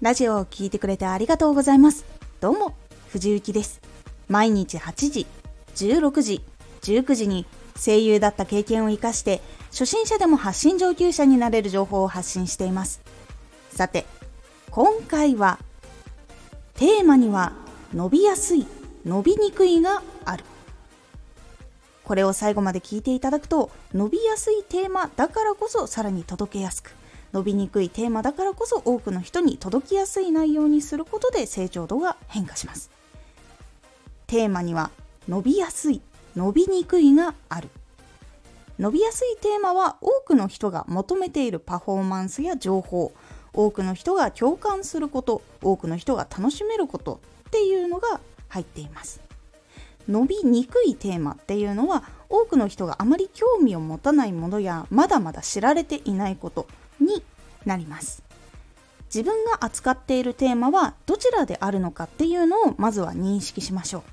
ラジオを聴いてくれてありがとうございます。どうも、藤幸です。毎日8時、16時、19時に声優だった経験を活かして、初心者でも発信上級者になれる情報を発信しています。さて、今回は、テーマには伸びやすい、伸びにくいがある。これを最後まで聞いていただくと、伸びやすいテーマだからこそさらに届けやすく、伸びにくいテーマだからこそ多くの人に届きやすい内容にすることで成長度が変化します。テーマには伸びやすい伸びにくいがある。伸びやすいテーマは多くの人が求めているパフォーマンスや情報。多くの人が共感すること多くの人が楽しめることっていうのが入っています。伸びにくいテーマっていうのは多くの人があまり興味を持たないものやまだまだ知られていないことになります。自分が扱っているテーマはどちらであるのかっていうのをまずは認識しましょ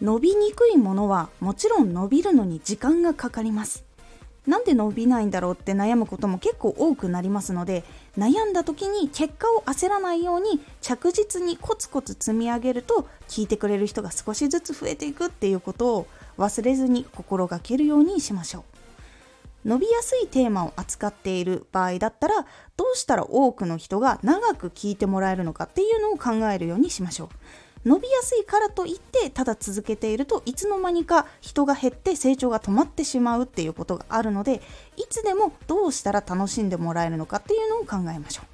う。伸びにくいものはもちろん伸びるのに時間がかかります。なんで伸びないんだろうって悩むことも結構多くなりますので悩んだ時に結果を焦らないように着実にコツコツ積み上げると聞いてくれる人が少しずつ増えていくっていうことを忘れずに心がけるようにしましょう。伸びやすいテーマを扱っている場合だったらどうしたら多くの人が長く聞いてもらえるのかっていうのを考えるようにしましょう。伸びやすいからといってただ続けているといつの間にか人が減って成長が止まってしまうっていうことがあるのでいつでもどうしたら楽しんでもらえるのかっていうのを考えましょう。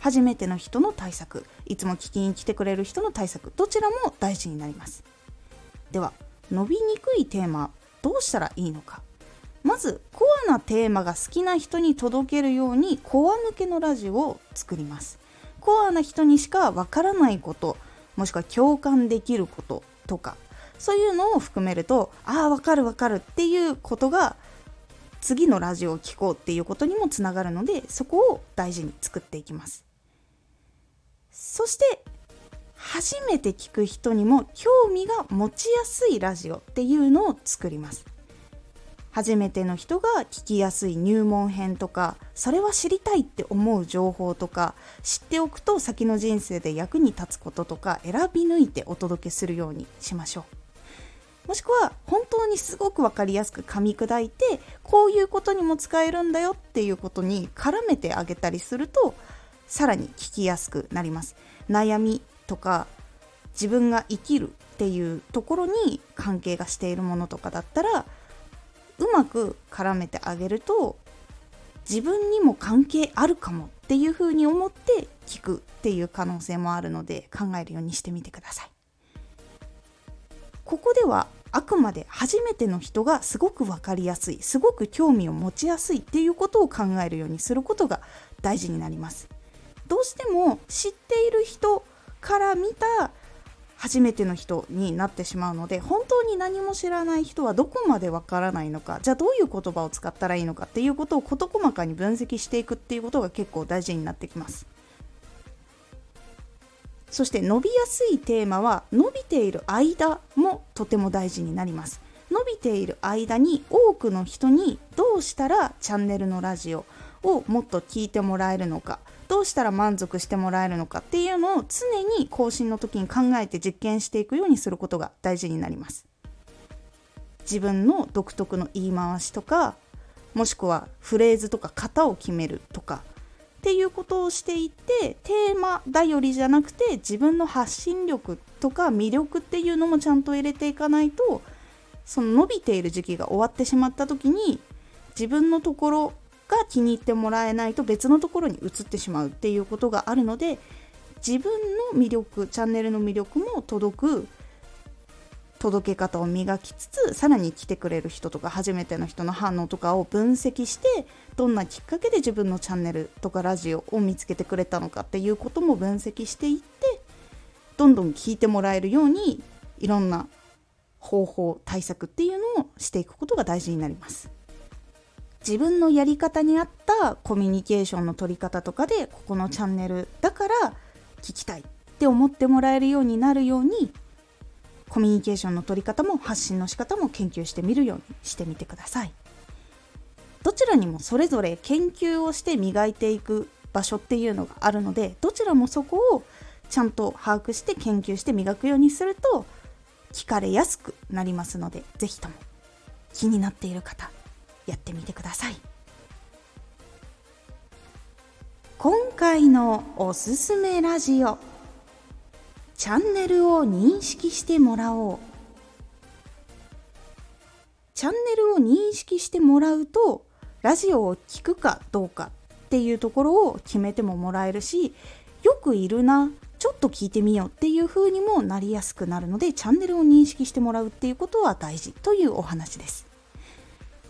初めての人の対策いつも聞きに来てくれる人の対策どちらも大事になります。では伸びにくいテーマどうしたらいいのか。まずコアなテーマが好きな人に届けるようにコア向けのラジオを作ります。コアな人にしかわからないこともしくは共感できることとかそういうのを含めるとああわかるわかるっていうことが次のラジオを聴こうっていうことにもつながるのでそこを大事に作っていきます。そして初めて聞く人にも興味が持ちやすいラジオっていうのを作ります。初めての人が聞きやすい入門編とかそれは知りたいって思う情報とか知っておくと先の人生で役に立つこととか選び抜いてお届けするようにしましょう。もしくは本当にすごく分かりやすく噛み砕いてこういうことにも使えるんだよっていうことに絡めてあげたりするとさらに聞きやすくなります。悩みとか自分が生きるっていうところに関係がしているものとかだったらうまく絡めてあげると自分にも関係あるかもっていうふうに思って聞くっていう可能性もあるので考えるようにしてみてください。ここではあくまで初めての人がすごく分かりやすいすごく興味を持ちやすいっていうことを考えるようにすることが大事になります。どうしても知っている人から見た初めての人になってしまうので本当に何も知らない人はどこまでわからないのかじゃあどういう言葉を使ったらいいのかっていうことを事細かに分析していくっていうことが結構大事になってきます。そして伸びやすいテーマは伸びている間もとても大事になります。伸びている間に多くの人にどうしたらチャンネルのラジオをもっと聞いてもらえるのかどうしたら満足してもらえるのかっていうのを常に更新の時に考えて実験していくようにすることが大事になります。自分の独特の言い回しとかもしくはフレーズとか型を決めるとかっていうことをしていってテーマ頼りじゃなくて自分の発信力とか魅力っていうのもちゃんと入れていかないとその伸びている時期が終わってしまった時に自分のところが気に入ってもらえないと別のところに移ってしまうっていうことがあるので自分の魅力チャンネルの魅力も届く届け方を磨きつつさらに来てくれる人とか初めての人の反応とかを分析してどんなきっかけで自分のチャンネルとかラジオを見つけてくれたのかっていうことも分析していってどんどん聞いてもらえるようにいろんな方法対策っていうのをしていくことが大事になります。自分のやり方に合ったコミュニケーションの取り方とかでここのチャンネルだから聞きたいって思ってもらえるようになるようにコミュニケーションの取り方も発信の仕方も研究してみるようにしてみてください。どちらにもそれぞれ研究をして磨いていく場所っていうのがあるのでどちらもそこをちゃんと把握して研究して磨くようにすると聞かれやすくなりますので是非とも気になっている方やってみてください。今回のおすすめラジオチャンネルを認識してもらおう。チャンネルを認識してもらうとラジオを聴くかどうかっていうところを決めてももらえるしよくいるなちょっと聞いてみようっていう風にもなりやすくなるのでチャンネルを認識してもらうっていうことは大事というお話です。